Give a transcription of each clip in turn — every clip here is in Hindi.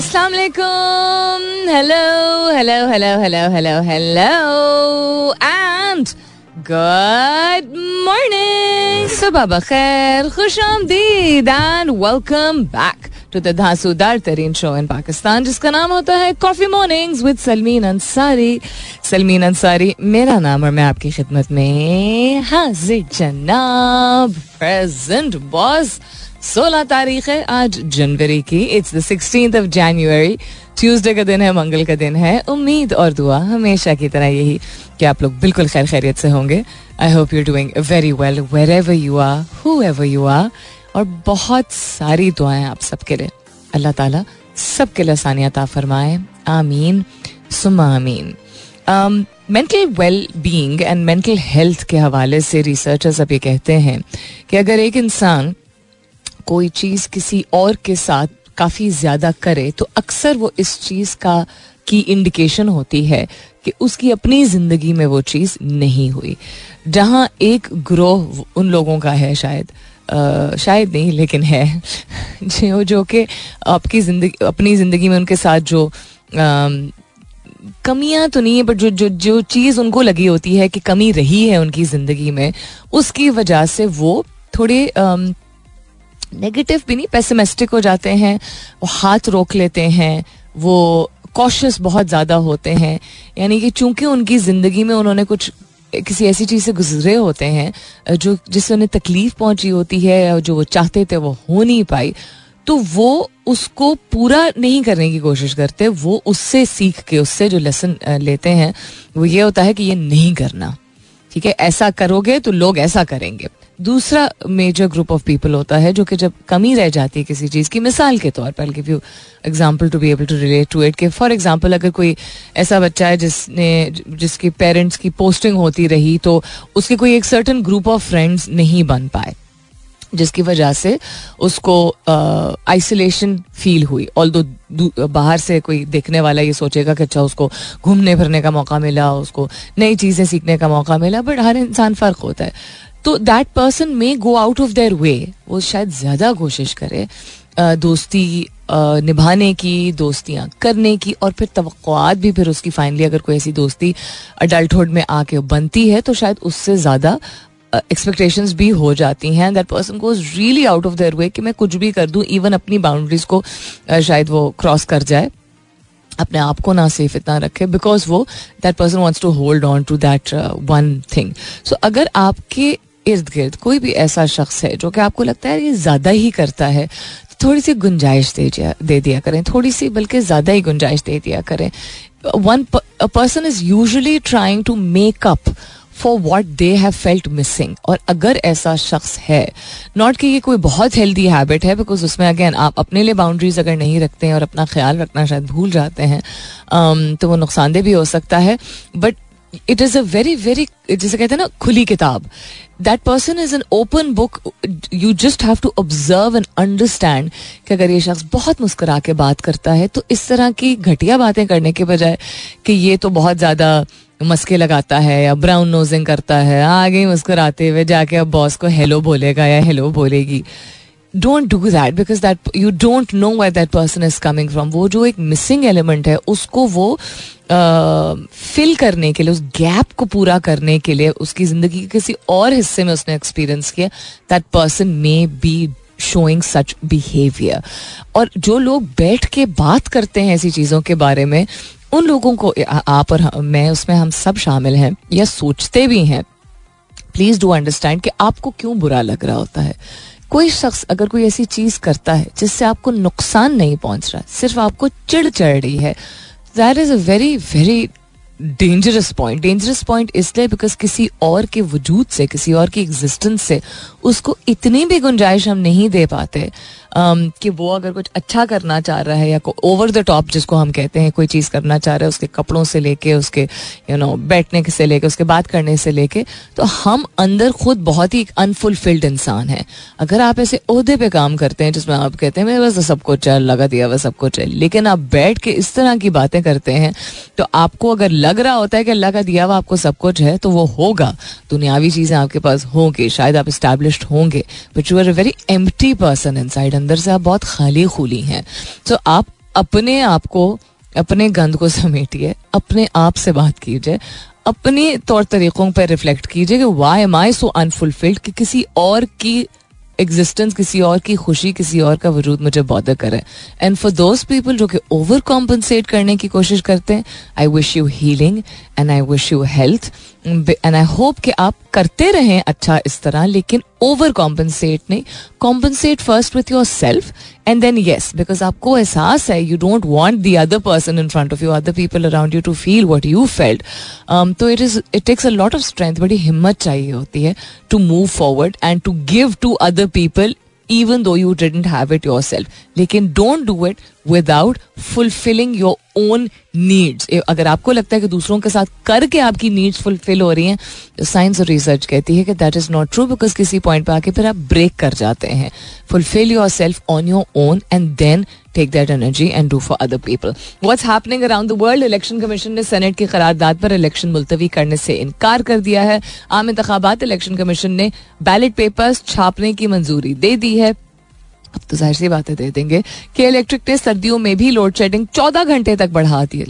अस्सलाम वालेकुम hello hello hello hello hello hello and good morning सुबह बखैर खुश आमदीद and welcome back to the धांसूदार तरीन शो इन पाकिस्तान जिसका नाम होता है coffee mornings with Salmeen Ansari Salmeen Ansari मेरा नाम और मैं आपकी खिदमत में हाजिर जनाब प्रेजेंट बॉस सोलह तारीख है, आज जनवरी की। It's the sixteen of January Tuesday का दिन है, मंगल का दिन है। उम्मीद और दुआ हमेशा की तरह यही कि आप लोग बिल्कुल खैर खैरियत से होंगे। I hope you doing very well wherever you are whoever you are और बहुत सारी दुआएँ आप सबके लिए। अल्लाह ताला सबके लिए आसानियात फरमाए। आमीन। सुमा आमीन। Mental well being and mental health के हवाले से रिसर्चर्स अब ये कहते हैं कि अगर एक इंसान कोई चीज़ किसी और के साथ काफ़ी ज़्यादा करे तो अक्सर वो इस चीज़ का की इंडिकेशन होती है कि उसकी अपनी ज़िंदगी में वो चीज़ नहीं हुई। जहाँ एक ग्रोह उन लोगों का है शायद आ, शायद नहीं लेकिन है। जो जो कि आपकी ज़िंदगी अपनी ज़िंदगी में उनके साथ जो कमियाँ तो नहीं है बट जो जो जो चीज़ उनको लगी होती है कि कमी रही है उनकी ज़िंदगी में उसकी वजह से वो थोड़े नेगेटिव भी नहीं पेसिमिस्टिक हो जाते हैं, वो हाथ रोक लेते हैं, वो कॉशियस बहुत ज़्यादा होते हैं। यानी कि चूँकि उनकी ज़िंदगी में उन्होंने कुछ, किसी ऐसी चीज़ से गुजरे होते हैं, जो, जिससे उन्हें तकलीफ़ पहुँची होती है जो वो चाहते थे, वो हो नहीं पाई तो वो उसको पूरा नहीं करने की कोशिश करते, वो उससे सीख के, उससे जो लेसन लेते हैं, वो ये होता है कि ये नहीं करना। ठीक है, ऐसा करोगे तो लोग ऐसा करेंगे। दूसरा मेजर ग्रुप ऑफ़ पीपल होता है जो कि जब कमी रह जाती है किसी चीज़ की, मिसाल के तौर पर give you example to be able to relate to it के फॉर एग्ज़ाम्पल अगर कोई ऐसा बच्चा है जिसने, जिसके पेरेंट्स की पोस्टिंग होती रही तो उसके कोई एक सर्टन ग्रुप ऑफ़ फ्रेंड्स नहीं बन पाए। जिसकी वजह से उसको आइसोलेशन फील हुई। ऑल दो, बाहर से कोई देखने वाला ये सोचेगा कि अच्छा उसको घूमने फिरने का मौका मिला, उसको नई चीज़ें सीखने का मौका मिला बट हर इंसान फ़र्क होता है। तो that person may go out of their way वो शायद ज़्यादा कोशिश करे दोस्ती निभाने की, दोस्तियाँ करने की, और फिर तो भी फिर उसकी फाइनली अगर कोई ऐसी दोस्ती अडल्टहुड में आके बनती है तो शायद उससे ज़्यादा एक्सपेक्टेशंस भी हो जाती हैं दैट पर्सन को really out of their way कि मैं कुछ भी कर दूँ इवन अपनी बाउंड्रीज को शायद वो क्रॉस कर जाए। अपने आप को ना सेफ़ इतना रखे बिकॉज़ वो that person wants to hold on to that one thing so अगर आपके इर्द गिर्द कोई भी ऐसा शख्स है जो कि आपको लगता है ये ज़्यादा ही करता है तो थोड़ी सी गुंजाइश दे दे दिया करें। थोड़ी सी बल्कि ज़्यादा ही गुंजाइश दे दिया करें। One person is usually trying to make up for what they have felt missing और अगर ऐसा शख्स है नॉट कि ये कोई बहुत हेल्दी हैबिट है बिकॉज़ उसमें अगेन आप अपने लिए बाउंड्रीज अगर नहीं रखते हैं और अपना ख्याल रखना शायद भूल जाते हैं um, तो वो नुकसानदेह भी हो सकता है but it is a very very जिसे कहते हैं ना, खुली किताब. That person is an open book you just have to observe and understand कि अगर ये शख्स बहुत मुस्करा के बात करता है तो इस तरह की घटिया बातें करने के बजाय कि ये तो बहुत ज़्यादा मस्के लगाता है या ब्राउन नोजिंग करता है, आगे मुस्कराते हुए जाके अब बॉस को हेलो बोलेगा या हेलो बोलेगी. Don't do that because that you don't know why that person is coming from वो जो एक मिसिंग एलिमेंट है, उसको वो फिल करने के लिए, उस गैप को पूरा करने के लिए, उसकी ज़िंदगी के किसी और हिस्से में उसने एक्सपीरियंस किया that person may be showing such behaviour और जो लोग बैठ के बात करते हैं ऐसी चीज़ों के बारे में, उन लोगों को आप और मैं, उसमें हम सब शामिल हैं, या सोचते भी हैं प्लीज़ डू अंडरस्टैंड कि आपको क्यों बुरा लग रहा होता है। कोई शख्स अगर कोई ऐसी चीज़ करता है जिससे आपको नुकसान नहीं पहुँच रहा, सिर्फ़ आपको चिड़ चढ़ रही है that is a very very dangerous point dangerous point इसलिए बिकॉज़ किसी और के वजूद से, किसी और की एग्जिस्टेंस से उसको इतनी भी गुंजाइश हम नहीं दे पाते um, कि वो अगर कुछ अच्छा करना चाह रहा है या ओवर द टॉप जिसको हम कहते हैं कोई चीज़ करना चाह रहा है उसके कपड़ों से लेके उसके यू you नो know, बैठने से लेके उसके बात करने से लेके तो हम अंदर खुद बहुत ही अनफुलफिल्ड इंसान है। अगर आप ऐसे अहदे पे काम करते हैं जिसमें आप कहते हैं मेरे बस सब कुछ है लगा दिया हुआ सब कुछ है। लेकिन आप बैठ के इस तरह की बातें करते हैं तो आपको अगर लग रहा होता है कि अल्लाह का दिया हुआ आपको सब कुछ है तो वो होगा। दुनियावी चीज़ें आपके पास होंगी। शायद आप इस्टेब्लिश होंगे but you are a very empty person in अंदर से आप बहुत खाली खुली हैं। तो आप अपने आप को, अपने गंद को समेटिए, अपने आप से बात कीजिए, अपने तौर तरीकों पर रिफ्लेक्ट कीजिए कि why am I so unfulfilled कि किसी और की एग्जिस्टेंस किसी और की खुशी, किसी और का वजूद मुझे बॉदर करे। एंड फॉर दोज पीपल जो कि ओवर कॉम्पनसेट करने की कोशिश करते हैं I wish you healing and I wish you health and I hope कि आप करते रहें अच्छा इस तरह, लेकिन ओवर कॉम्पनसेट नहीं। Compensate first with yourself and then yes because आपको एहसास है you don't want the other person in front of you other people around you to feel what you felt तो it is it takes a lot of strength बड़ी हिम्मत चाहिए होती है to move forward and to give to other people even though you didn't have it yourself लेकिन don't do it without fulfilling your own needs अगर आपको लगता है कि दूसरों के साथ करके आपकी नीड्स फुलफिल हो रही हैं तो साइंस और रिसर्च कहती है कि that is not true because किसी पॉइंट पे आके फिर आप ब्रेक कर जाते हैं। Fulfil yourself on your own and then take that energy and do for other people what's happening around the world Election Commission ने सेनेट की करारदाद पर इलेक्शन मुलतवी करने से इनकार कर दिया है। आम इंतबात इलेक्शन कमीशन ने बैलेट पेपर्स छापने की मंजूरी दे दी है। तो ज़ाहिर सी बातें दे देंगे। कि इलेक्ट्रिक ने सर्दियों में भी लोड शेडिंग चौदह घंटे तक बढ़ा दी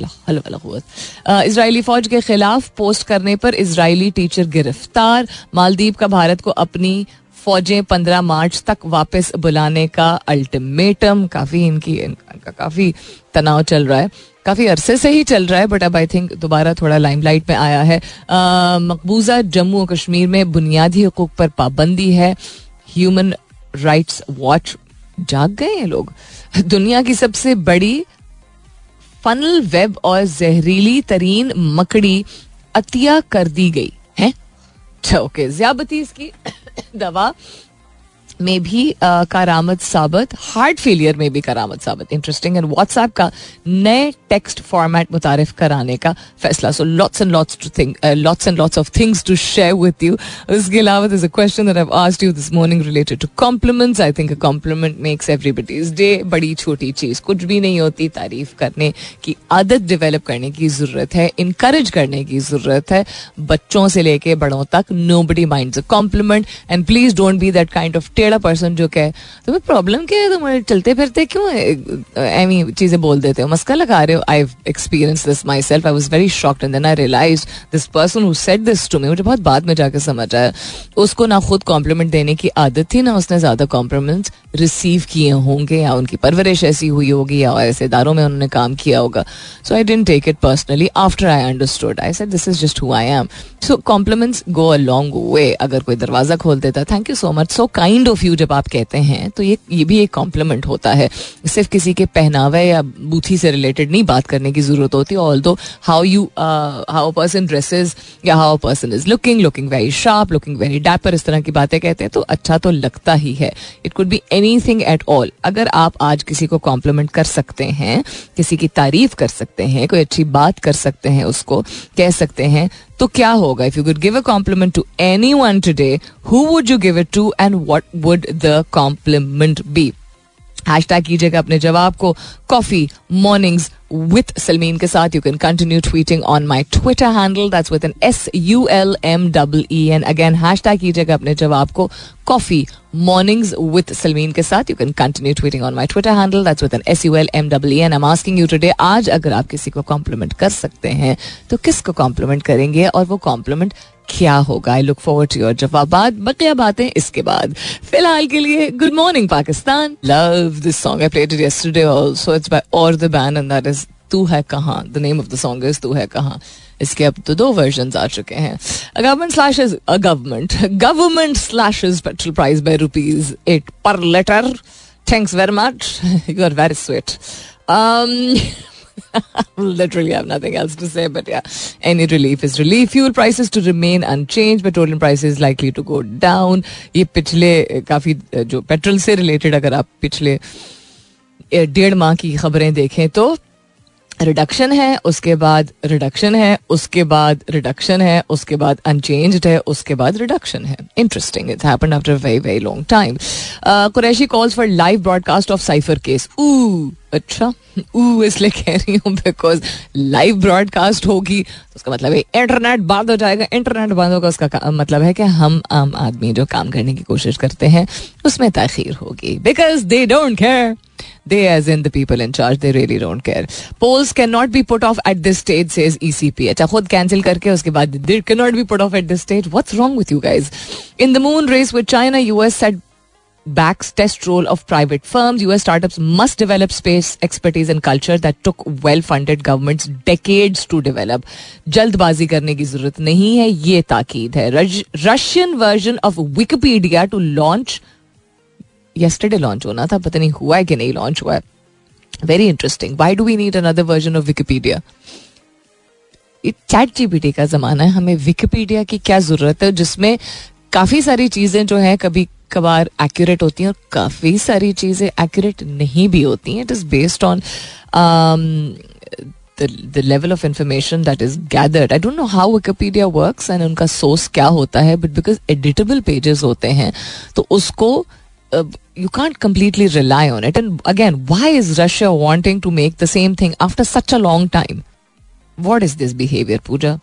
इसराइली फौज के खिलाफ पोस्ट करने पर इसराइली टीचर गिरफ़्तार। मालदीव का भारत को अपनी फौजें पंद्रह मार्च तक वापस बुलाने का अल्टीमेटम काफ़ी इनकी, इनका काफ़ी तनाव चल रहा है। काफ़ी अरसे से ही चल रहा है बट अब आई थिंक दोबारा थोड़ा लाइमलाइट में आया है। मकबूजा जम्मू और कश्मीर में बुनियादी हकूक पर पाबंदी है। ह्यूमन राइट्स वॉच जाग गए हैं लोग। दुनिया की सबसे बड़ी फनल वेब और जहरीली तरीन मकड़ी अतिया कर दी गई, है? ओके ज्याबती इसकी दवा में भी कारामद साबित हार्ट फेलियर में भी कारामद साबित. इंटरेस्टिंग एंड व्हाट्सएप का नए टेक्स्ट फॉर्मेट मुतारफ कराने का फैसला. So lots and lots to think lots and lots of things to share with you उसके अलावा this a question that I asked you this morning related to compliments I think a compliment makes everybody's day बड़ी छोटी चीज़ कुछ भी नहीं होती. तारीफ़ करने की आदत डेवलप करने की ज़रूरत है. इनकरेज करने की ज़रूरत है. बच्चों से लेके बड़ों तक nobody mind a compliment and please don't be that kind of टेढ़ा पर्सन जो कहे तुम्हें प्रॉब्लम क्या है? तुम चलते फिरते क्यों एमी चीज़ें बोल देते हो? मस्का लगा रहे हो? I experience this myself I was very shocked and then I realize this person who set this to me मुझे बहुत बाद में जाकर समझ आया। उसको ना खुद कॉम्प्लीमेंट देने की आदत थी, ना उसने ज़्यादा कॉम्प्लीमेंट रिसीव किए होंगे या उनकी परवरिश ऐसी हुई होगी या ऐसे इदारों में उन्होंने काम किया होगा। So I didn't take it personally after I understood I said this is just who I am so compliments go a long way अगर कोई दरवाज़ा खोल देता thank you so much so kind of you जब आप कहते हैं तो ये ये भी एक कॉम्प्लीमेंट होता है। सिर्फ़ किसी के पहनावे या बूथी से रिलेटेड नहीं बात करने की ज़रूरत होती although how you how person dresses या how person is looking looking very sharp looking very dapper इस तरह की बातें कहते हैं तो अच्छा तो लगता ही है। It could be anything at all अगर आप आज किसी को कॉम्प्लीमेंट कर सकते हैं, किसी की तारीफ़ कर सकते हैं, कोई अच्छी बात कर सकते हैं उसको, कह सकते हैं तो क्या होगा? If you could give a compliment to anyone today who would you give it to and what would the compliment be hashtag कीजिएगा अपने जवाब को। कॉफ़ी मॉर्निंग्स विथ सलमीन के साथ you can continue tweeting on my Twitter handle that's with N S U L M double E N again hashtag कीजिएगा अपने जवाब को कॉफ़ी मॉर्निंग्स विथ सलमीन के साथ you can continue tweeting on my Twitter handle that's with N S U L M double E N am asking you today आज अगर आप किसी को कॉम्प्लीमेंट कर सकते हैं तो किसको कॉम्प्लीमेंट करेंगे और वो कॉम्प्लीमेंट क्या होगा I look forward to your जवाब बकिया बातें इसके बाद फ़िलहाल के लिए good morning Pakistan love this song I played yesterday also it's by Aur the band and that is Tu Hai Kahan the name of the song is Tu Hai Kahan इसके अब तो दो वर्जन आ चुके हैं government slashes government government slashes petrol price by rupees eight per litre thanks very much you are very sweet literally have nothing else to say, but yeah. Any relief is relief. Fuel prices to remain unchanged. Petroleum prices likely to go down. ये पिछले काफ़ी जो पेट्रोल से रिलेटेड अगर आप पिछले डेढ़ माह की खबरें देखें तो रिडक्शन है, उसके बाद रिडक्शन है, उसके बाद रिडक्शन है, उसके बाद अनचेंज्ड है, उसके बाद रिडक्शन है। Interesting it's happened after very very long time Qureshi calls for live broadcast of cipher case ऊ अच्छा ऊ इसलिए कह रही हूँ बिकॉज़ लाइव ब्रॉडकास्ट होगी तो उसका मतलब है इंटरनेट बंद हो जाएगा। इंटरनेट बंद होगा, उसका मतलब है कि हम आम आदमी जो काम करने की कोशिश करते हैं, उसमें तखीर होगी। Because they don't care they as in the people in charge they really don't care polls cannot be put off at this stage says ECP अच्छा खुद कैंसिल करके उसके बाद they cannot be put off at this stage what's wrong with you guys in the moon race with China US said backs test role of private firms. US startups must develop space expertise and culture that took well-funded governments decades to develop. जल्दबाजी करने की जरूरत नहीं है ये ताकीद है Russian version of Wikipedia to launch yesterday launch होना था पता नहीं हुआ है कि नहीं लॉन्च हुआ है very interesting why do we need another version of Wikipedia ChatGPT का जमाना है, हमें विकिपीडिया की क्या ज़रूरत है जिसमें काफ़ी सारी चीज़ें जो है कभी कभार एक्यूरेट होती हैं और काफ़ी सारी चीज़ें एक्यूरेट नहीं भी होती हैं। It is based on the level of information that is gathered I don't know how Wikipedia works and उनका सोर्स क्या होता है बट बिकॉज़ एडिटेबल पेजेस होते हैं तो उसको you can't completely rely on it and again why is Russia wanting to make the same thing after such a long time what is this behaviour Pooja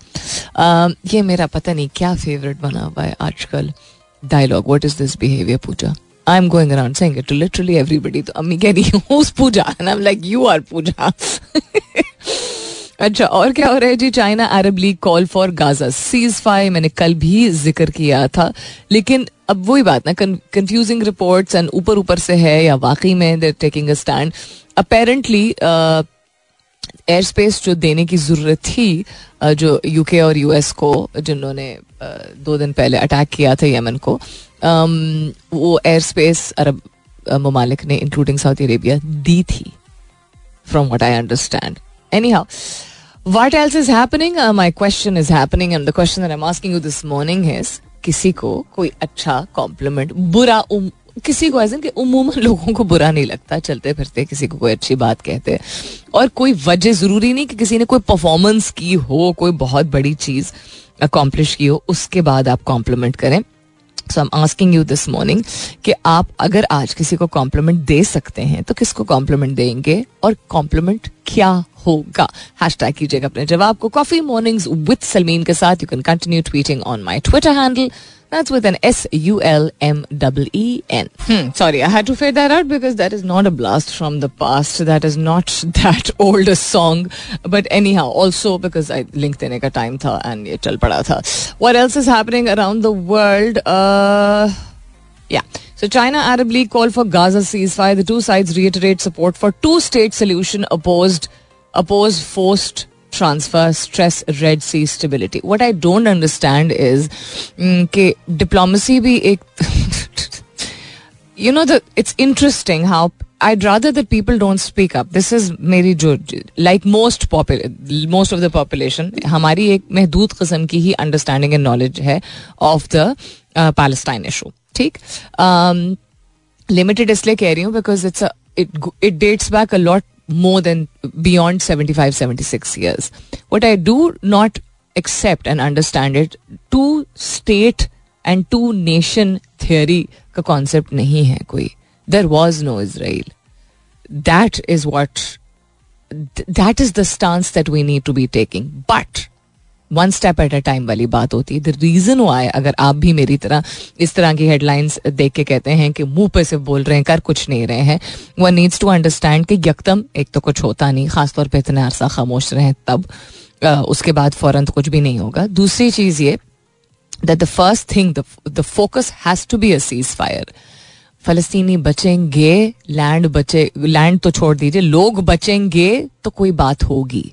ये मेरा पता नहीं क्या फेवरेट बना हुआ है आजकल dialogue. What is this behavior, Pooja? I'm going around saying it to literally everybody. तो अम्मी कह रही who's Pooja? And I'm like, you are Pooja. अच्छा और क्या हो रहा है जी China Arab League call for Gaza ceasefire मैंने कल भी ज़िक्र किया था लेकिन अब वही बात ना कंफ्यूजिंग रिपोर्ट्स एंड ऊपर ऊपर से है या वाकई में they're taking a stand apparently airspace जो देने की ज़रूरत थी जो यूके और यूएस को, जिन्होंने दो दिन पहले अटैक किया था यमन को वो एयर स्पेस अरब ममालिक ने इंक्लूडिंग सऊदी अरेबिया दी थी from what I understand anyhow what else is happening my question is happening and the question this morning is किसी को कोई अच्छा कॉम्प्लीमेंट बुरा उम, किसी को ऐसा कि उमूमन लोगों को बुरा नहीं लगता चलते फिरते किसी को कोई अच्छी बात कहते और कोई वजह ज़रूरी नहीं कि किसी ने कोई परफॉर्मेंस की हो कोई बहुत बड़ी चीज़ अकॉम्प्लिश की हो उसके बाद आप कॉम्प्लीमेंट करें। So am asking you this morning कि आप अगर आज किसी को कॉम्प्लीमेंट दे सकते हैं तो किसको कॉम्प्लीमेंट देंगे और कॉम्प्लीमेंट क्या होगा हैश टैग कीजिएगा अपने जवाब को कॉफी मॉर्निंग्स विद सलमीन के साथ you can continue tweeting on my Twitter handle That's with an S U L M E E N. Hmm, sorry, I had to fade that out because that is not a blast from the past. That is not that old a song. But anyhow, also because I linked in a time tha and ye chal pada tha. What else is happening around the world? Uh, yeah. So China Arab League called for Gaza ceasefire. The two sides reiterate support for two-state solution opposed oppose forced transfer stress Red Sea stability what I don't understand is के डिप्लोमेसी भी एक you know the it's interesting how I rather the people don't speak up this is मेरी जो like most most of the population हमारी एक महदूद कस्म की ही अंडरस्टैंडिंग एंड नॉलेज है ऑफ़ द पैलेस्टाइन इशू ठीक लिमिटेड इसलिए कह रही हूँ because it's it dates back a lot more than beyond 75 76 years what i do not accept and understand it two state and two nation theory का concept नहीं है कोई there was no Israel that is what that is the stance that we need to be taking but one step at a time वाली बात होती है। द रीजन वाई अगर आप भी मेरी तरह इस तरह की हेडलाइंस देख के कहते हैं कि मुँह पे सिर्फ़ बोल रहे हैं कर कुछ नहीं रहे हैं वन नीड्स टू अंडरस्टैंड कि यकदम एक तो कुछ होता नहीं खासतौर पर इतना अरसा खामोश रहे तब आ, उसके बाद फ़ौरन तो कुछ भी नहीं होगा। दूसरी चीज़ ये that the first thing the focus has to be a ceasefire फलस्तीनी बचेंगे लैंड बचे लैंड तो छोड़ दीजिए लोग बचेंगे तो कोई बात होगी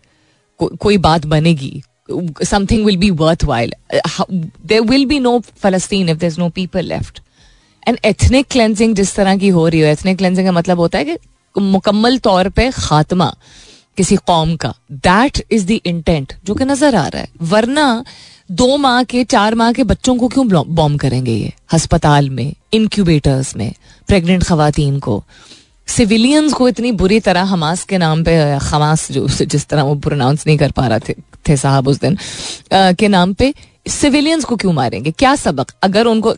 को, कोई बात बनेगी। Something will be worthwhile. Uh, there will be no Palestine if there's no people left. And ethnic cleansing जिस तरह की हो रही हो एथनिक क्लेंजिंग का मतलब होता है कि मुकम्मल तौर पर खात्मा किसी कौम का। दैट इज़ द इंटेंट जो कि नज़र आ रहा है। वरना दो माह के चार माह के बच्चों को क्यों बॉम्ब करेंगे ये? हस्पताल में इंक्यूबेटर्स में प्रेग्नेंट खातन को। सिविलियंस को इतनी बुरी तरह हमास के नाम पे हमास जो जिस तरह वो प्रोनाउंस नहीं कर पा रहा थे, थे साहब उस दिन आ, के नाम पे सिविलियंस को क्यों मारेंगे क्या सबक अगर उनको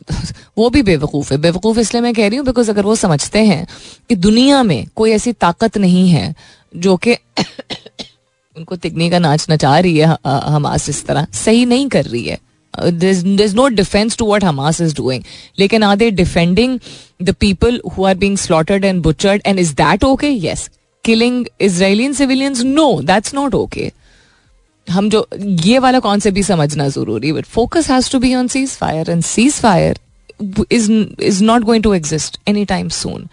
वो भी बेवकूफ़ है बेवकूफ़ इसलिए मैं कह रही हूँ बिकॉज़ अगर वो समझते हैं कि दुनिया में कोई ऐसी ताकत नहीं है जो कि उनको तिगनी का नाच नचा रही है हमास इस तरह सही नहीं कर रही है there's no defense to what Hamas is doing. लेकिन are they defending the people who are being slaughtered and butchered? And is that okay? Yes. Killing Israeli civilians? No, that's not okay. हम जो, ये वाला कॉन्सेप्ट भी समझना ज़रूरी but focus has to be on ceasefire and ceasefire is is not going to exist any time soon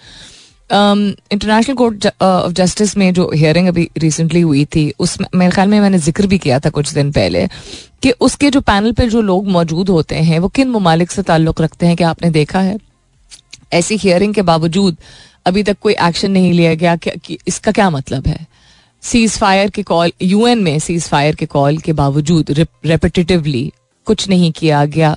International Court of Justice में जो हियरिंग अभी रिसेंटली हुई थी उसमें मेरे ख्याल में मैंने ज़िक्र भी किया था कुछ दिन पहले, कि उसके जो पैनल पर जो लोग मौजूद होते हैं, वो किन ममालिक से ताल्लुक रखते हैं कि आपने देखा है? ऐसी हियरिंग के बावजूद अभी तक कोई एक्शन नहीं लिया गया कि इसका क्या मतलब है? सीज फायर के कॉल यूएन में सीज फायर के कॉल के बावजूद रेपिटेटिवली कुछ नहीं किया गया।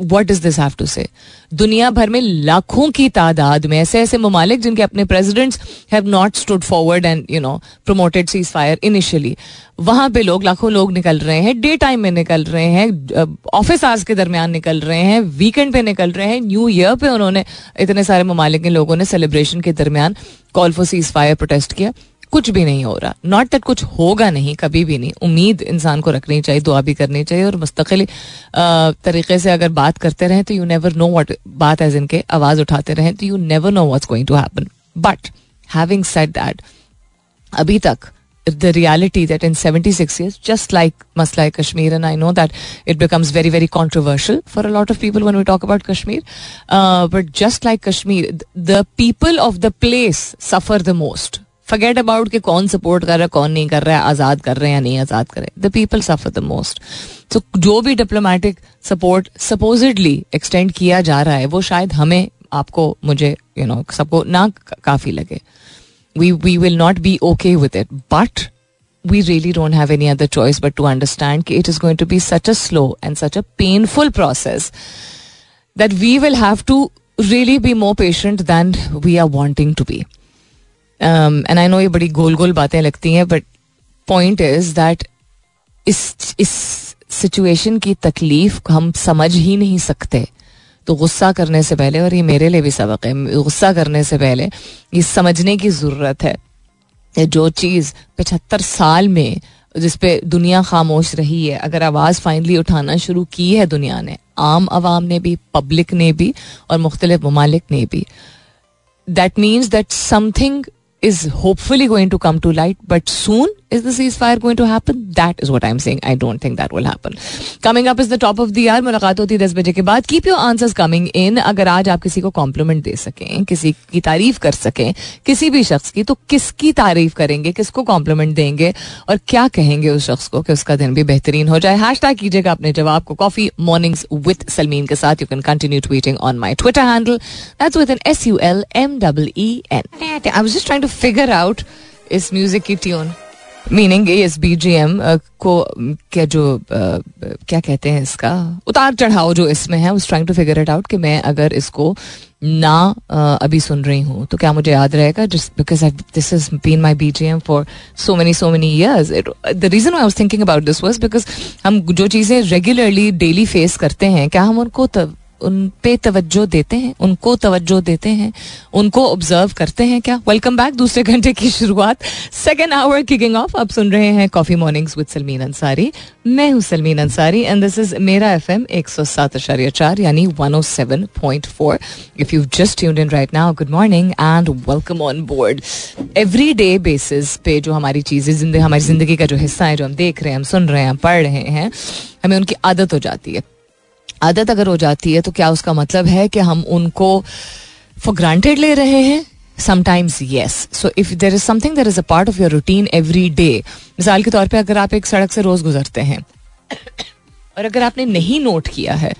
What is this have to say दुनिया भर में लाखों की तादाद में ऐसे ऐसे ममालिक जिनके अपने presidents have not stood forward and you know promoted ceasefire initially वहाँ पे लोग, लाखों लोग निकल रहे हैं डे टाइम में निकल रहे हैं ऑफ़िस आवर्स के दरमियान निकल रहे हैं वीकेंड पे निकल रहे हैं न्यू ईयर पे उन्होंने इतने सारे ममालिक लोगों ने सेलिब्रेशन के दरमियान call for cease fire protest किया। कुछ भी नहीं हो रहा। नॉट दैट कुछ होगा नहीं, कभी भी नहीं। उम्मीद इंसान को रखनी चाहिए, दुआ भी करनी चाहिए और मुस्तकिल तरीके से अगर बात करते रहें तो यू नेवर नो वॉट बात एज इनके आवाज़ उठाते रहें तो you never know what going to happen but having set that अभी तक the reality that in seventy six years just like much like Kashmir and I know that it becomes very very controversial for a lot of people when we talk about Kashmir but just like Kashmir the people of the place suffer the most forget about कि कौन सपोर्ट कर रहा है, कौन नहीं कर रहा है, आज़ाद कर रहे हैं या नहीं आज़ाद कर रहे the people suffer the most तो जो भी डिप्लोमेटिक सपोर्ट सपोजिडली एक्सटेंड किया जा रहा है, वो शायद हमें, आपको, मुझे यू नो सबको ना काफ़ी लगे। We we will not be okay with it but we really don't have any other choice but to understand कि it is going to be such a slow and such a painful process that we will have to really be more patient than we are wanting to be and I know ये बड़ी गोल गोल बातें लगती हैं बट पॉइंट इज़ दैट इस इस सिचुएशन की तकलीफ़ हम समझ ही नहीं सकते। तो गुस्सा करने से पहले, और ये मेरे लिए भी सबक है, गुस्सा करने से पहले ये समझने की ज़रूरत है जो चीज़ पचहत्तर साल में जिसपे दुनिया खामोश रही है, अगर आवाज़ फाइनली उठाना शुरू की है दुनिया ने, आम आवाम ने भी पब्लिक ने भी, और मुख्तलिफ़ ममालिक ने भी that means that something is hopefully going to come to light, but soon is the ceasefire going to happen? That is what I'm saying. I don't think that will happen. Coming up is the top of the hour. मुलाकात होती है दस बजे के बाद keep your answers coming in अगर आज आप किसी को कॉम्प्लीमेंट दे सकें किसी की तारीफ़ कर सकें किसी भी शख्स की तो किसकी तारीफ़ करेंगे किसको कॉम्प्लीमेंट देंगे और क्या कहेंगे उस शख्स को कि उसका दिन भी बेहतरीन हो जाए टैग कीजिएगा अपने जवाब को कॉफ़ी मॉर्निंग्स विद सलमीन के साथ you can continue tweeting on my Twitter handle that's with N S U L M double E N I was just trying to figure out इस म्यूज़िक की ट्यून मीनिंग इस बी जी एम को क्या जो क्या कहते हैं इसका? उतार चढ़ाव जो इसमें है उस trying to figure it out कि मैं अगर इसको ना अभी सुन रही हूँ तो क्या मुझे याद रहेगा? Just because this is been my B G M for so many so many years the reason I was thinking about this was because हम जो चीज़ें रेगुलरली डेली फेस करते हैं, क्या हम उनको उन पे तवज्जो देते हैं, उनको तवज्जो देते हैं, उनको ऑब्ज़र्व करते हैं क्या? वेलकम बैक दूसरे घंटे की शुरुआत। सेकेंड आवर किकिंग ऑफ़ आप सुन रहे हैं coffee mornings with Salmeen Ansari मैं हूँ Salmeen Ansari and this is मेरा एफ़ एम एक सौ सात अशारिया चार, यानी one O seven point four if you just tuned in right now good morning and welcome on board every day basis पे जो हमारी चीज़ें हमारी ज़िंदगी का जो हिस्सा है, जो हम देख रहे हैं, हम सुन रहे हैं पढ़ रहे हैं, हमें उनकी आदत हो जाती है। आदत अगर हो जाती है तो क्या उसका मतलब है कि हम उनको फॉर ग्रांटेड ले रहे हैं? Sometimes yes so if there is something there is a part of your routine every day मिसाल के तौर पर अगर आप एक सड़क से रोज गुजरते हैं, और अगर आपने नहीं नोट किया है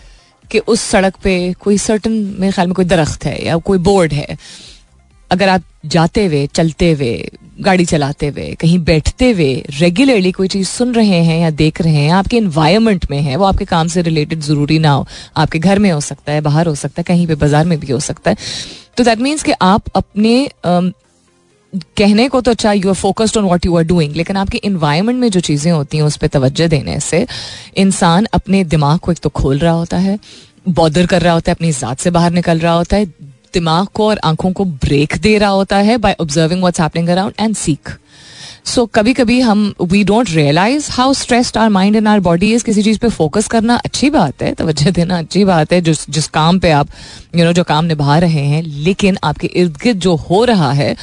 कि उस सड़क पे कोई सर्टन मेरे ख्याल में कोई दरख्त है या कोई बोर्ड है अगर आप जाते हुए, चलते हुए, गाड़ी चलाते हुए, कहीं बैठते हुए रेगुलरली कोई चीज़ सुन रहे हैं या देख रहे हैं, आपके इन्वायरमेंट में है, वो आपके काम से रिलेटेड ज़रूरी ना हो। आपके घर में हो सकता है, बाहर हो सकता है, कहीं पे बाज़ार में भी हो सकता है। तो दैट मीन्स कि आप अपने कहने को तो अच्छा you are focused on what you are doing लेकिन आपके इन्वायरमेंट में जो चीज़ें होती हैं, उस पर तवज्जो देने से इंसान अपने दिमाग को एक तो खोल रहा होता है, बॉदर कर रहा होता है, अपनी ज़ात से बाहर निकल रहा होता है दिमाग को और आँखों को ब्रेक दे रहा होता है by observing what's happening around and सीख सो कभी कभी हम we don't realise how stressed our mind and our body is किसी चीज़ पे फोकस करना अच्छी बात है तवज्जो देना अच्छी बात है जिस जिस काम पे आप यू you नो know, जो काम निभा रहे हैं लेकिन आपके इर्द गिर्द जो हो रहा है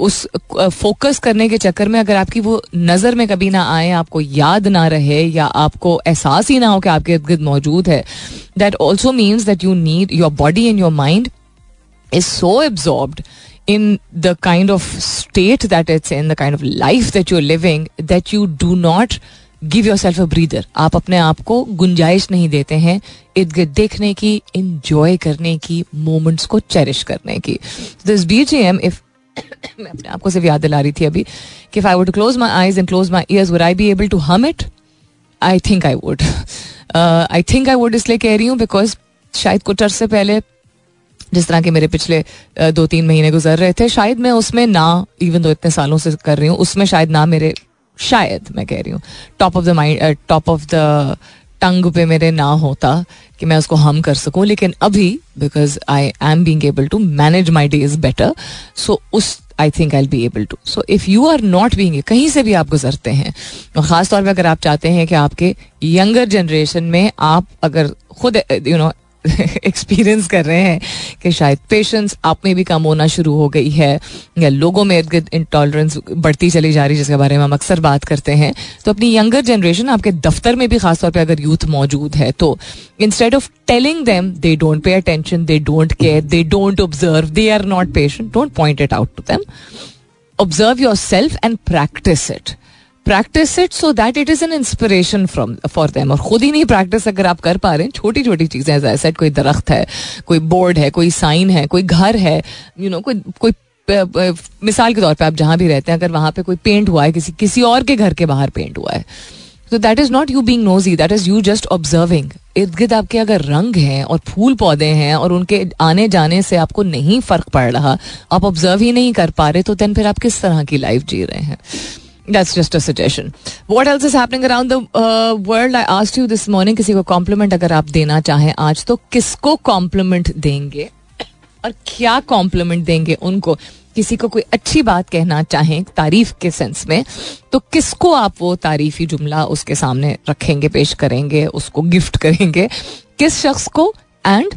उस फोकस करने के चक्कर में अगर आपकी वो नज़र में कभी ना आए आपको याद ना रहे या आपको एहसास ही ना हो कि आपके इर्द गिर्द मौजूद है that also means that you need your body and your mind is so absorbed in the kind of state that it's in, the kind of life that you're living, that you do not give yourself a breather आप अपने आप को गुंजाइश नहीं देते हैं इर्द गिर्द देखने की इंजॉय करने की मोमेंट्स को चेरिश करने की. This B G M if मैं अपने आप को सिर्फ़ याद दिला रही थी अभी कि I would close my eyes and close my ears would I be able to hum it I think I would I think I would इसलिए कह रही हूँ बिकॉज़ शायद कुछ अरसे पहले जिस तरह के मेरे पिछले दो तीन महीने गुजर रहे थे, शायद मैं उसमें ना इवन दो इतने सालों से कर रही हूँ, उसमें शायद ना मेरे, शायद मैं कह रही हूँ top of the mind top of the tongue पे मेरे ना होता कि मैं उसको हम कर सकूँ, लेकिन अभी because I am being able to manage my day is better so उस I think I be able to so if you are not being कहीं से भी आप गुजरते हैं, और ख़ास तौर पर अगर आप चाहते हैं कि आपके यंगर जनरेशन में आप अगर खुद यू नो एक्सपीरियंस कर रहे हैं कि शायद पेशेंस आप में भी कम होना शुरू हो गई है या लोगों में इर्द इंटॉलरेंस बढ़ती चली जा रही है, जिसके बारे में हम अक्सर बात करते हैं। तो अपनी यंगर जनरेशन आपके दफ्तर में भी खासतौर पर अगर यूथ मौजूद है तो instead of telling them they don't pay attention they don't care they don't observe they are not patient don't point it out to them observe yourself and practise it practise it so that it is an inspiration from for them और खुद ही नहीं प्रैक्टिस अगर आप कर पा रहे हैं छोटी छोटी चीज़ें एज सेट कोई दरख्त है कोई बोर्ड है कोई साइन है कोई घर है यू you नो know, कोई कोई मिसाल के तौर पे आप जहाँ भी रहते हैं अगर वहाँ पे कोई पेंट हुआ है किसी किसी और के घर के बाहर पेंट हुआ है तो that is not you being nosy that is you just observing इर्द गिर्द आपके अगर रंग हैं और फूल पौधे हैं और उनके आने जाने से आपको नहीं फ़र्क पड़ रहा आप ऑब्ज़र्व ही नहीं कर पा रहे तो देन फिर आप किस तरह की लाइफ जी रहे हैं? That's just a suggestion. What else is happening around the uh, world? I asked you this morning किसी को कॉम्प्लीमेंट अगर आप देना चाहें आज तो किसको कॉम्प्लीमेंट देंगे और क्या कॉम्प्लीमेंट देंगे उनको किसी को कोई अच्छी बात कहना चाहें तारीफ़ के सेंस में तो किसको आप वो तारीफी जुमला उसके सामने रखेंगे पेश करेंगे उसको गिफ्ट करेंगे किस शख्स को एंड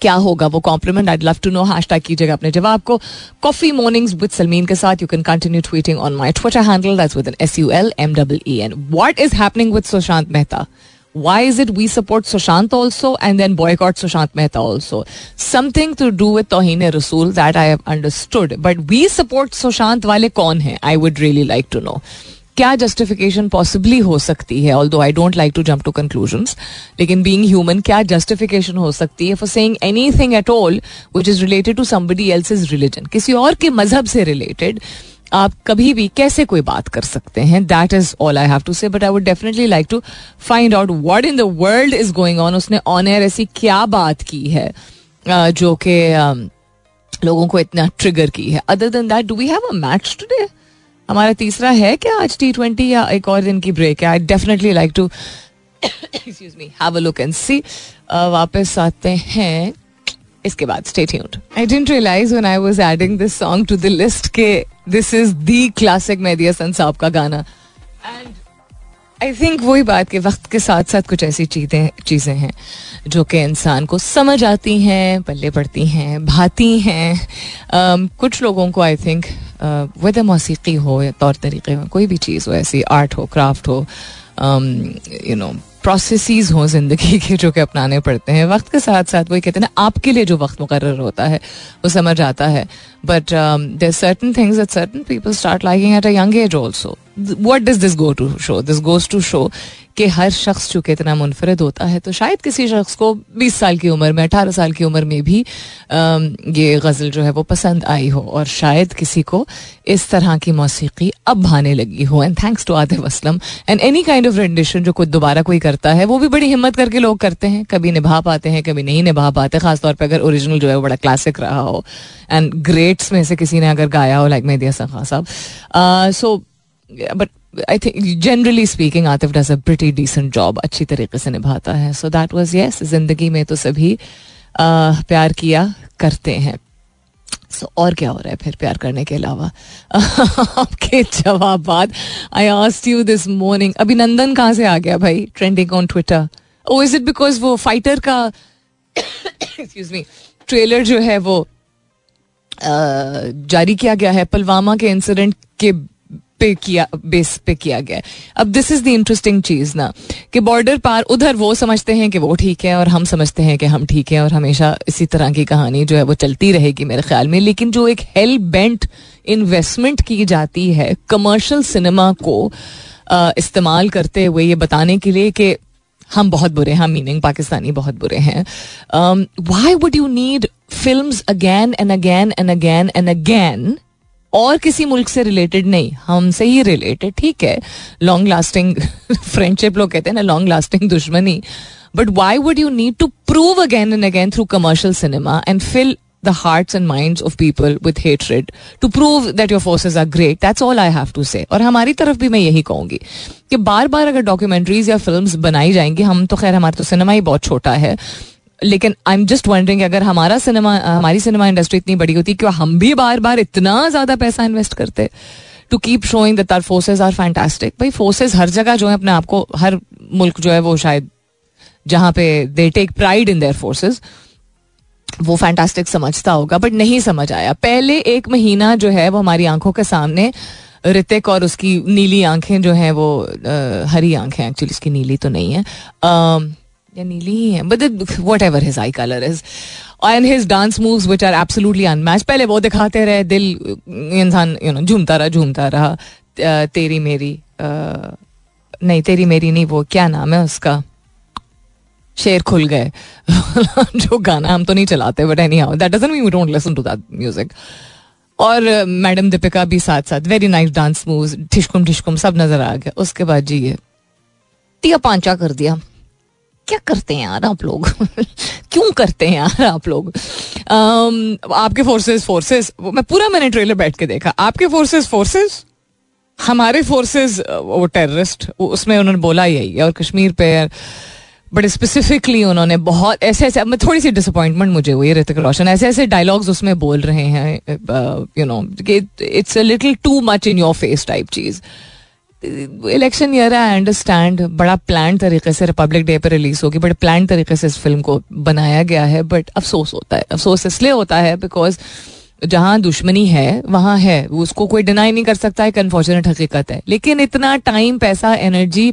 क्या होगा वो compliment I love to know hashtag कीजिएगा अपने जवाब को कॉफ़ी मॉर्निंग्स विद सलमीन के साथ you can continue tweeting on my Twitter handle that's with N S U L M double E N what is happening with Sushant Mehta why is it we support Sushant also and then boycott Sushant Mehta also? Something to do with Tohine Rasool that I have understood. But we support Sushant wale kaun hai? I would really like to know. क्या जस्टिफिकेशन पॉसिबली हो सकती है? Although I don't like to jump to conclusion लेकिन बींग ह्यूमन क्या जस्टिफिकेशन हो सकती है for saying anything at all which is related to somebody else is religion किसी और के मज़हब से रिलेटेड आप कभी भी कैसे कोई बात कर सकते हैं? That is all I have to say but I would definitely like to find out what in the world is going on उसने ऑन एयर ऐसी क्या बात की है जो कि लोगों को इतना ट्रिगर की है? Other than that do we have a match today हमारा तीसरा है क्या आज टी ट्वेंटी या एक और दिन की ब्रेक है। I definitely like to excuse me have a look and see वापस आते हैं। इसके बाद stay tuned I didn't realise when I was adding this song to the list के this is the classic Mehdi Hassan sahab का गाना। एंड आई थिंक वही बात के वक्त के साथ साथ कुछ ऐसी चीज़ें चीज़ें हैं जो कि इंसान को समझ आती हैं पल्ले पड़ती हैं भाती हैं। Um, कुछ लोगों को आई थिंक वह मौसी हो या तौर तरीके में, कोई भी चीज़ हो, ऐसी आर्ट हो, क्राफ्ट हो यू नो प्रोसेस हों ज़िंदगी के जो कि अपनाने पड़ते हैं। वक्त के साथ साथ वही कहते हैं ना, आपके लिए जो वक्त मुकर होता है, वो समझ आता है। But there certain things at certain people start liking at a young age also what does this go to show this goes to show कि हर शख्स चूँकि इतना मुनफरद होता है तो शायद किसी शख्स को 20 साल की उम्र में 18 साल की उम्र में भी ये गज़ल जो है वो पसंद आई हो और शायद किसी को इस तरह की मौसीकी अब भाने लगी हो। And thanks to Atif Aslam and any kind of rendition जो कोई दोबारा कोई करता है, वो भी बड़ी हिम्मत करके लोग करते हैं। कभी निभा पाते हैं, कभी नहीं निभा पाते, खासतौर पर अगर ओरिजिनल जो है वो बड़ा क्लासिक रहा हो। एंड ग्रेट्स में से किसी ने अगर गाया हो like Mehdi Hassan Khan sahab. So but I think generally speaking Atif does a pretty decent job अच्छी तरीके से निभाता है। सो दैट वाज यस ज़िंदगी में तो सभी uh, प्यार किया करते हैं। So, और क्या हो रहा है फिर प्यार करने के अलावा? आपके जवाब I asked you this morning Abhinandan कहाँ से आ गया भाई? Trending on Twitter oh is it because वो फाइटर का एक्सक्यूज मी ट्रेलर जो है वो जारी किया गया है पुलवामा के इंसिडेंट के पे किया बेस पे किया गया अब दिस इज़ द इंटरेस्टिंग चीज़ ना, कि बॉर्डर पार उधर वो समझते हैं कि वो ठीक है और हम समझते हैं कि हम ठीक है और हमेशा इसी तरह की कहानी जो है वो चलती रहेगी मेरे ख्याल में। लेकिन जो एक हेल बेंट इन्वेस्टमेंट की जाती है कमर्शियल सिनेमा को इस्तेमाल करते हुए ये बताने के लिए कि हम बहुत बुरे हैं मीनिंग पाकिस्तानी बहुत बुरे हैं। Why would you need film again and again and again and again और किसी मुल्क से रिलेटेड नहीं, हमसे ही रिलेटेड ठीक है? लॉन्ग लास्टिंग फ्रेंडशिप लोग कहते हैं ना लॉन्ग लास्टिंग दुश्मनी। But why would you need to prove again and again through commercial cinema and fill the hearts and mind of people with hatred to prove that your forces are great that's all I have to say और हमारी तरफ़ भी मैं यही कहूँगी कि बार बार अगर डॉक्यूमेंट्रीज या फ़िल्म बनाई जाएँगी, हम तो खैर, हमारा तो सिनेमा ही बहुत छोटा है। लेकिन आई एम जस्ट वंडरिंग अगर हमारा सिनेमा हमारी सिनेमा इंडस्ट्री इतनी बड़ी होती क्यों हम भी बार बार इतना ज़्यादा पैसा इन्वेस्ट करते to keep showing that our forces are fantastic भाई फोर्सेज हर जगह जो है अपने आप को हर मुल्क जो है वो शायद जहाँ पे they take pride in their forces वो फैंटास्टिक समझता होगा बट नहीं समझ आया। पहले एक महीना जो है वो हमारी आँखों के सामने ऋतिक और उसकी नीली आँखें जो हैं वो आ, हरी आँखें एक्चुअली उसकी नीली तो नहीं है। आ, या नीली ही है। But whatever his eye colour is and his dance moves which are absolutely unmatched पहले वो दिखाते रहे, दिल, इंसान यू नो झूमता रहा झूमता रहा। तेरी मेरी नहीं, तेरी मेरी नहीं, वो क्या नाम है उसका? शेर खुल गए। जो गाना हम तो नहीं चलाते but anyhow that doesn't mean we don't listen to that music और मैडम दीपिका भी साथ साथ वेरी नाइस डांस मूव्स ठिशकुम ठिशकुम सब नज़र आ गया उसके बाद जी ये तिया पांचा कर दिया। क्या करते हैं यार आप लोग? क्यों करते हैं यार आप लोग? Um, आपके फोर्सेस फोर्सेस मैं पूरा मैंने ट्रेलर बैठ के देखा। आपके फोर्सेस फोर्सेस हमारे फोर्सेस वो टेररिस्ट उसमें उन्होंने बोला यही है और कश्मीर पे बट स्पेसिफिकली उन्होंने बहुत ऐसे ऐसे मैं थोड़ी सी डिसअपॉइंटमेंट मुझे हुई ऋतिक रोशन। ऐसे ऐसे डायलॉग्स उसमें बोल रहे हैं you know it's a little too much in your face type cheese. Election year है आई अंडरस्टैंड बड़ा प्लान तरीके से रिपब्लिक डे पर रिलीज़ होगी बट प्लान तरीके से इस फ़िल्म को बनाया गया है बट अफसोस होता है, अफसोस इसलिए होता है बिकॉज़ जहाँ दुश्मनी है, वहाँ है उसको कोई डिनाई नहीं कर सकता है अनफॉर्चुनेट हकीकत है। लेकिन इतना टाइम पैसा एनर्जी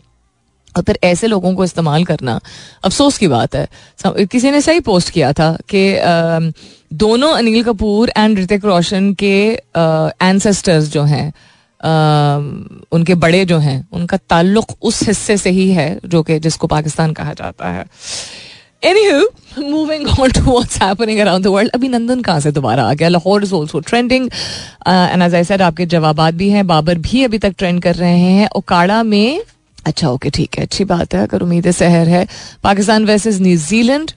और फिर ऐसे लोगों को इस्तेमाल करना, अफसोस की बात है। किसी ने सही पोस्ट किया था कि दोनों अनिल कपूर एंड ऋतिक रोशन के एंसेस्टर्स जो हैं उनके बड़े जो हैं उनका ताल्लुक उस हिस्से से ही है जो कि जिसको पाकिस्तान कहा जाता है। Anywho, moving on to what's happening around the world. Abhinandan कहाँ से दोबारा आ गया? Lahore is also trending and as I said आपके जवाब भी हैं बाबर भी अभी तक ट्रेंड कर रहे हैं। ओकाड़ा में अच्छा ओके ठीक है अच्छी बात है अगर उम्मीद शहर है। Pakistan versus New Zealand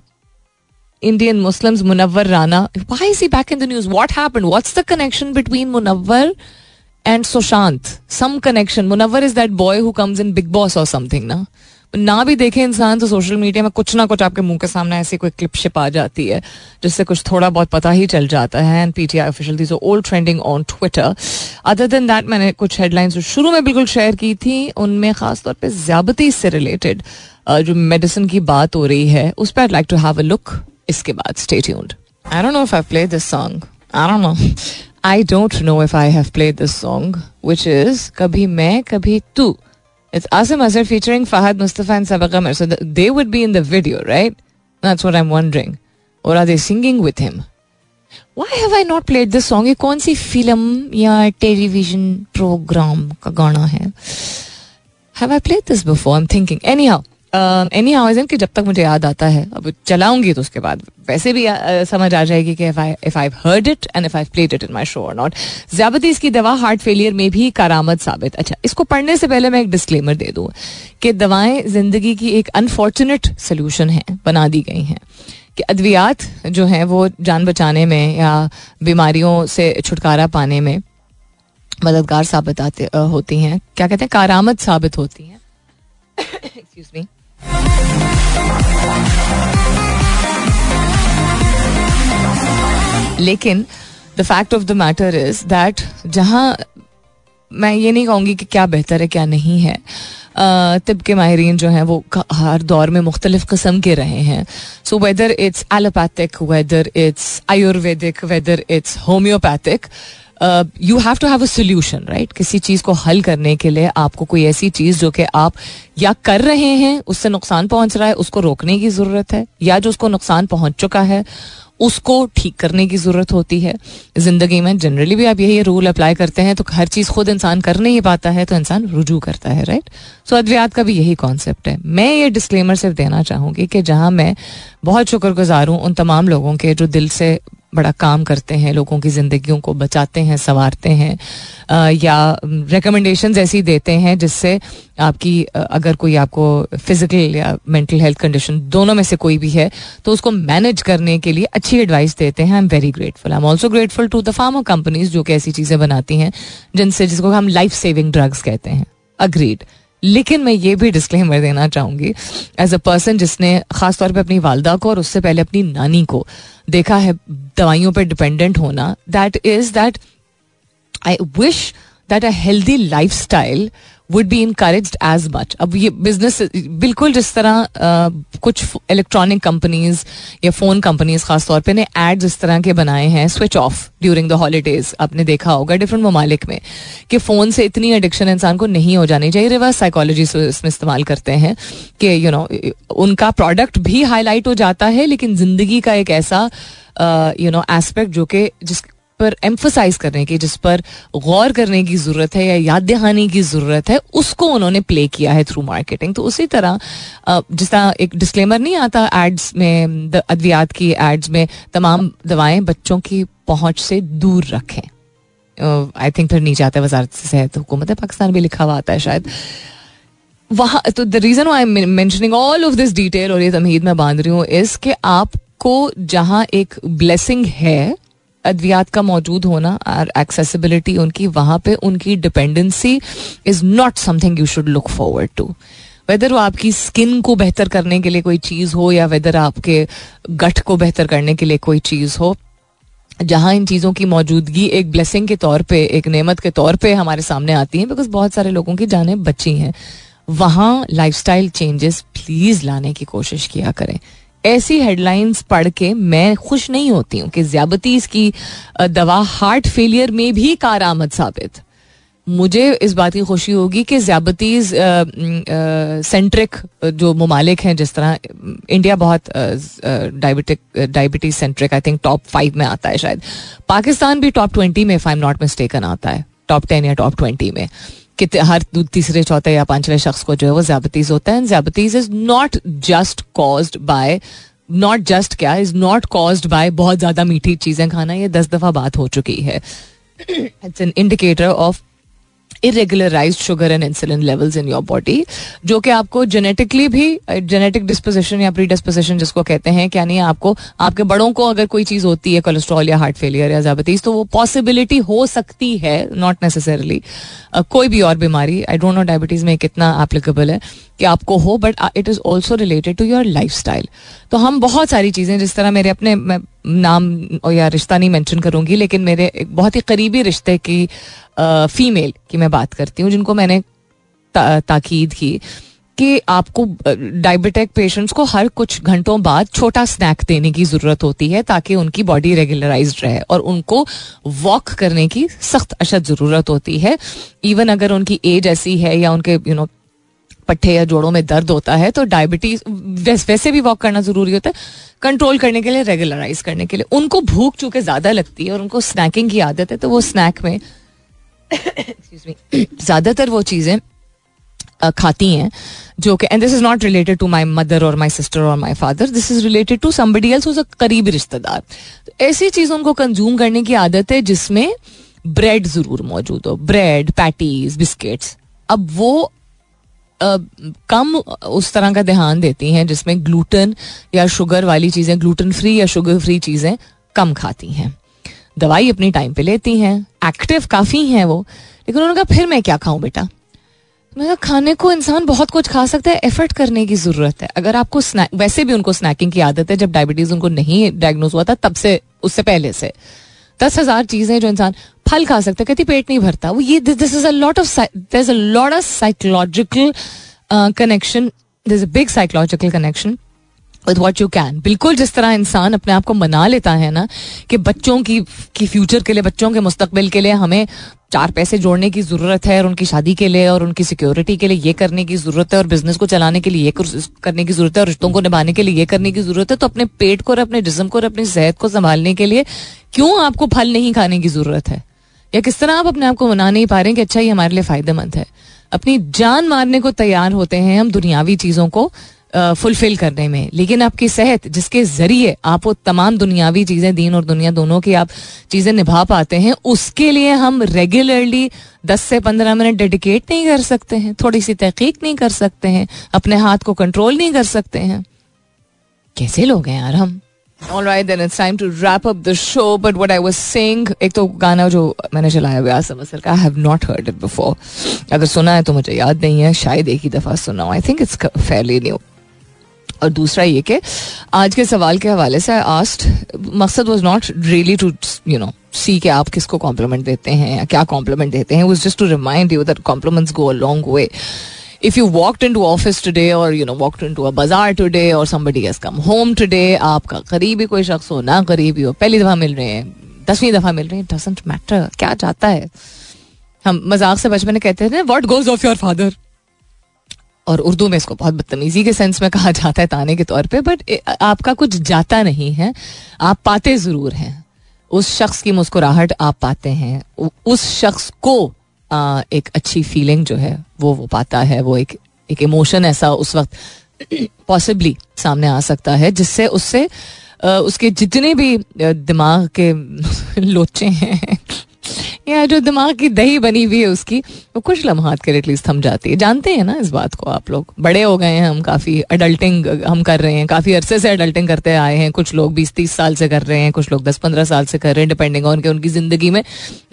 Indian Muslims Munawar Rana is he back in the news what happened what's the connection between Munawwar and Sushant some connection Munawwar is that boy who comes in Bigg Boss और समथिंग ना ना भी देखे इंसान तो सोशल मीडिया में कुछ ना कुछ आपके मुँह के सामने ऐसी कोई क्लिप शिप आ जाती है, जिससे कुछ थोड़ा बहुत पता ही चल जाता है। And PTI official these old trending on Twitter other than that मैंने कुछ हेडलाइंस जो शुरू में बिल्कुल शेयर की थी, उनमें खासतौर पर ज्यादती से रिलेटेड जो मेडिसिन की बात हो रही है, उस पर I like to have a look इसके बाद stay tuned I don't know if I play this song I don't know I don't know if I have played this song which is कभी मैं कभी तू It's Asim Azhar featuring Fahad Mustafa and Sabak Amar. So the, they would be in the video, right? That's what I'm wondering. Or are they singing with him? Why have I not played this song? ये कौन सी फ़िल्म या टेलीविज़न प्रोग्राम का गाना है Have I played this before? I'm thinking. Anyhow, anyhow कि जब तक मुझे याद आता है, अब चलाऊँगी तो उसके बाद वैसे भी समझ आ जाएगी कि if I heard it and if I played it in my show और नॉट ज्यादती इसकी दवा हार्ट फेलियर में भी कारामद साबित। अच्छा इसको पढ़ने से पहले मैं एक डिस्क्लेमर दे दूँ कि दवाएँ ज़िंदगी की एक अनफॉर्चुनेट सोल्यूशन है, बना दी गई हैं। कि अद्वियात जो हैं, वो जान बचाने में या बीमारियों से छुटकारा पाने में मददगार साबित आते होती हैं। क्या कहते हैं? कारामद साबित होती हैं। एक्सक्यूज मी लेकिन the fact of the matter is that जहाँ मैं ये नहीं कहूँगी कि क्या बेहतर है, क्या नहीं है तिब के माहरीन जो हैं वो हर दौर में मुख्तलिफ़ कस्म के रहे हैं। So whether it's allopathic whether it's ayurvedic whether it's homeopathic you have to have a solution right किसी चीज़ को हल करने के लिए आपको कोई ऐसी चीज़ जो कि आप या कर रहे हैं, उससे नुकसान पहुँच रहा है, उसको रोकने की ज़रूरत है, या जो उसको नुकसान पहुँच चुका है, उसको ठीक करने की ज़रूरत होती है। ज़िंदगी में जनरली भी आप यही रूल अप्लाई करते हैं तो हर चीज़ खुद इंसान कर नहीं पाता है तो इंसान रुजू करता है राइट सो अद्वियात का भी यही कॉन्सेप्ट है। मैं ये डिस्क्लेमर सिर्फ़ देना चाहूँगी कि जहाँ मैं बहुत शुक्रगुजार हूँ उन तमाम लोगों के जो दिल से बड़ा काम करते हैं, लोगों की ज़िंदगियों को बचाते हैं, संवारते हैं या रिकमेंडेशन ऐसी देते हैं जिससे आपकी अगर कोई आपको फ़िज़िकल या मेंटल हेल्थ कंडीशन दोनों में से कोई भी है तो उसको मैनेज करने के लिए अच्छी एडवाइस देते हैं। I am very grateful I am also grateful to the pharma companies जो कि ऐसी चीज़ें बनाती हैं, जिनसे जिसको हम लाइफ सेविंग ड्रग्स कहते हैं। अग्रीड लेकिन मैं ये भी डिस्क्लेमर देना चाहूँगी एज अ पर्सन जिसने खासतौर पर अपनी वालदा को और उससे पहले अपनी नानी को देखा है, दवाइयों पर डिपेंडेंट होना that is that I wish that a healthy lifestyle would be encourage as much अब ये बिज़नेस बिल्कुल जिस तरह uh, कुछ इलेक्ट्रॉनिक कंपनीज़ या फ़ोन कंपनीज़ खासतौर पे ने एड्स इस तरह के बनाए हैं switch off during the holidays आपने देखा होगा डिफरेंट ममालिक में कि फ़ोन से इतनी एडिक्शन इंसान को नहीं हो जानी चाहिए। रिवर्स साइकोलॉजी इसमें इस्तेमाल करते हैं कि यू नो उनका प्रोडक्ट भी हाईलाइट हो जाता है लेकिन ज़िंदगी का एक ऐसा यू नो एस्पेक्ट जो कि जिस पर एम्फोसाइज करने की, जिस पर गौर करने की ज़रूरत है या याद दहानी की ज़रूरत है, उसको उन्होंने प्ले किया है थ्रू मार्केटिंग तो उसी तरह जिस तरह एक डिस्क्लेमर नहीं आता एड्स में अद्वियात की एड्स में, तमाम दवाएँ बच्चों की पहुँच से दूर रखें। आई थिंक फिर नीचे आता है, वजारत सेहत हुकूमत पाकिस्तान भी लिखा हुआ आता है शायद। वहाँ तो the reason I am mentioning all of this detail और ये तमहीद में बाँध रही हूँ इस कि आपको जहाँ एक ब्लेसिंग है अद्वियात का मौजूद होना और एक्सेसिबिलिटी उनकी, वहाँ पे उनकी dependency is not something you should look forward to whether वो आपकी स्किन को बेहतर करने के लिए कोई चीज़ हो या वेदर आपके गठ को बेहतर करने के लिए कोई चीज़ हो, जहाँ इन चीज़ों की मौजूदगी एक ब्लेसिंग के तौर पे, एक नेमत के तौर पे हमारे सामने आती है बिकॉज़ बहुत सारे लोगों की जानें बची हैं। वहाँ लाइफस्टाइल चेंजेस प्लीज़ लाने की कोशिश किया करें। ऐसी हेडलाइंस पढ़ के मैं खुश नहीं होती हूँ कि ज्याबतीस की दवा हार्ट फेलियर में भी कारआमद साबित। मुझे इस बात की खुशी होगी कि ज्याबतीज सेंट्रिक जो ममालिक हैं जिस तरह इंडिया बहुत diabetic diabetes centric I think top five में आता है शायद। पाकिस्तान भी टॉप ट्वेंटी में फाइव नॉट मिस्टेकन आता है। टॉप टेन या टॉप ट्वेंटी में। कि हर तीसरे, चौथे या पाँचवें शख्स को जो है वो ज्याबतीज होता है। And ज्याबतीज is not just caused by not just क्या इज़ नॉट कॉज बाय बहुत ज़्यादा मीठी चीज़ें खाना। ये दस दफ़ा बात हो चुकी है। It's an indicator of irregularise sugar and insulin levels in your body जो कि आपको जेनेटिकली भी जेनेटिक डिस्पोजिशन या प्री डिस्पोजिशन जिसको कहते हैं क्या नहीं आपको, आपके बड़ों को अगर कोई चीज़ होती है कोलेस्ट्रॉल या हार्ट फेलियर या जाबतीज तो वो पॉसिबिलिटी हो सकती है नॉट नेसेसरली कोई भी और बीमारी आई डोंट नो डायबिटीज़ में कितना एप्लीकेबल है कि आपको हो but it is also related to your life तो हम बहुत सारी चीज़ें, जिस तरह मेरे अपने नाम या रिश्ता नहीं मेंशन करूँगी लेकिन मेरे एक बहुत ही करीबी रिश्ते की फीमेल की मैं बात करती हूँ जिनको मैंने ता, ताकीद की कि आपको डायबिटिक पेशेंट्स को हर कुछ घंटों बाद छोटा स्नैक देने की ज़रूरत होती है ताकि उनकी बॉडी रेगुलराइज रहे और उनको वॉक करने की सख्त अशद ज़रूरत होती है। इवन अगर उनकी एज ऐसी है या उनके यू you नो know, पट्टे या जोड़ों में दर्द होता है तो डायबिटीज़ वैसे भी वॉक करना ज़रूरी होता है। कंट्रोल करने के लिए रेगुलराइज करने के लिए। उनको भूख चूँकि ज़्यादा लगती है और उनको स्नैकिंग की आदत है तो वो स्नैक में ज़्यादातर वो चीज़ें खाती हैं, जो कि and this is not related to my mother और माई सिस्टर और my father this is related to somebody else करीबी रिश्तेदार। तो ऐसी चीज़ों को कंज्यूम करने की आदत है जिसमें ब्रेड ज़रूर मौजूद हो। ब्रेड पैटीज बिस्किट्स अब वो कम उस तरह का ध्यान देती हैं जिसमें ग्लूटन या शुगर वाली चीज़ें ग्लूटन फ्री या शुगर फ्री चीज़ें कम खाती हैं। दवाई अपनी टाइम पे लेती हैं एक्टिव काफ़ी हैं वो, लेकिन उन्होंने कहा, फिर मैं क्या खाऊं बेटा? मैं कहा, खाने को इंसान बहुत कुछ खा सकता है एफर्ट करने की ज़रूरत है। अगर आपको स्नैक वैसे भी उनको स्नैकिंग की आदत है, जब डायबिटीज़ उनको नहीं डायग्नोज हुआ था, तब से, उससे पहले से। दस हज़ार चीज़ें जो इंसान फल खा सकता है, कहती पेट नहीं भरता। वो ये this is a lot of this a lot of psychological connection this a big psychological connection with what you can बिल्कुल जिस तरह इंसान अपने आप को मना लेता है ना, कि बच्चों की की फ्यूचर के लिए, बच्चों के मुस्तकबिल के लिए हमें चार पैसे जोड़ने की ज़रूरत है और उनकी शादी के लिए और उनकी सिक्योरिटी के लिए ये करने की ज़रूरत है और बिज़नेस को चलाने के लिए ये करने की ज़रूरत है और रिश्तों को निभाने के लिए ये करने की ज़रूरत है तो अपने पेट को और अपने जिसम को और अपनी सेहत को संभालने के लिए क्यों आपको फल नहीं खाने की ज़रूरत है? या किस तरह आप अपने आप को मना नहीं पा रहे हैं कि अच्छा ये हमारे लिए फ़ायदेमंद है? अपनी जान मारने को तैयार होते हैं हम दुनियावी चीज़ों को फुलफिल करने में लेकिन आपकी सेहत जिसके ज़रिए आप वो तमाम दुनियावी चीज़ें दीन और दुनिया दोनों की आप चीज़ें निभा पाते हैं उसके लिए हम रेगुलरली दस से पंद्रह मिनट डेडिकेट नहीं कर सकते हैं थोड़ी सी तहकीक नहीं कर सकते हैं अपने हाथ को कंट्रोल नहीं कर सकते हैं कैसे लोग हैं यार हम All right, then it's time to wrap up the show. But what I was saying, एक तो गाना जो मैंने चलाया हुआ आसम असर का, have not heard it before. अगर सुना है तो मुझे याद नहीं है शायद एक ही दफ़ा सुना I think it's fairly new और दूसरा ये कि आज के सवाल के हवाले से आस्ट मकसद was not really to you know see के आप किसको कॉम्प्लीमेंट देते हैं या क्या कॉम्प्लीमेंट देते हैं. Was just to remind you that compliments go a long way walked in to office today और you know walked in to a बाज़ार टूडे और somebody has come home today आपका करीबी कोई शख्स हो, ना करीबी हो, पहली दफ़ा मिल रहे हैं, दसवीं दफ़ा मिल रहे हैं डजेंट मैटर क्या चाहता है? हम मज़ाक से बचपन में कहते थे what goes of your father और उर्दू में इसको बहुत बदतमीजी के सेंस में कहा जाता है ताने के तौर पे बट आपका कुछ जाता नहीं है। आप पाते ज़रूर हैं। उस शख्स की मुस्कुराहट आप पाते हैं। उस शख्स को आ, एक अच्छी फीलिंग जो है वो वो पाता है। वो एक एक इमोशन ऐसा उस वक्त पॉसिबली सामने आ सकता है जिससे उससे उसके जितने भी दिमाग के लोचे हैं या जो दिमाग की दही बनी हुई है उसकी, वो कुछ लम्हात के एटलीस्ट थम जाती है। जानते हैं ना इस बात को आप लोग? बड़े हो गए हैं, हम काफ़ी अडल्टिंग हम कर रहे हैं, काफ़ी अरसे से अडल्टिंग करते आए हैं। कुछ लोग बीस, तीस साल से कर रहे हैं, कुछ लोग दस, पंद्रह साल से कर रहे हैं डिपेंडिंग ऑन के उनकी ज़िंदगी में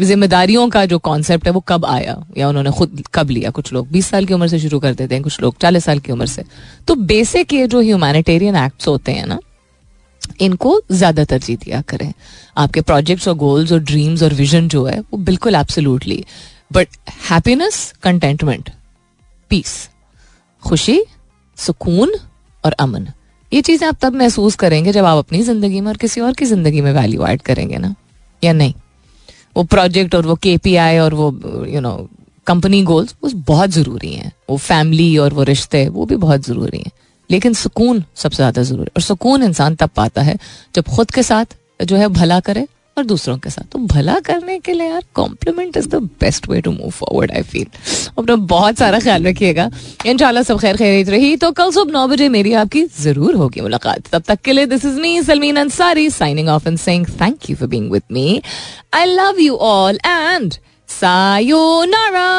जिम्मेदारियों का जो कॉन्सेप्ट है, वो कब आया? या उन्होंने खुद कब लिया? कुछ लोग बीस साल की उम्र से शुरू कर देते हैं, कुछ लोग चालीस साल की उम्र से। तो बेसिक ये जो ह्यूमैनिटेरियन एक्ट्स होते हैं ना इनको ज़्यादा तरजीह दिया करें। आपके प्रोजेक्ट्स और गोल्स और ड्रीम्स और विजन जो है, वो बिल्कुल absolutely but happiness contentment peace खुशी, सुकून और अमन। ये चीज़ें आप तब महसूस करेंगे जब आप अपनी ज़िंदगी में और किसी और की ज़िंदगी में वैल्यू ऐड करेंगे ना, या नहीं? वो प्रोजेक्ट और वो के और वो यू नो कंपनी गोल्स वो बहुत ज़रूरी हैं। वो फैमिली और वो रिश्ते, वो भी बहुत ज़रूरी हैं। लेकिन सुकून सबसे ज़्यादा ज़रूरी और सुकून इंसान तब पाता है जब खुद के साथ जो है भला करे और दूसरों के साथ। तो भला करने के लिए यार compliment is the best way to move forward I feel अपना बहुत सारा ख्याल रखिएगा। इंशाल्लाह सब खैर खैरियत रही। तो कल सुबह नौ बजे मेरी आपकी ज़रूर होगी मुलाकात। तब तक के लिए this is me Salmeen Ansari signing off and saying thank you for being with me I love you all and sayonara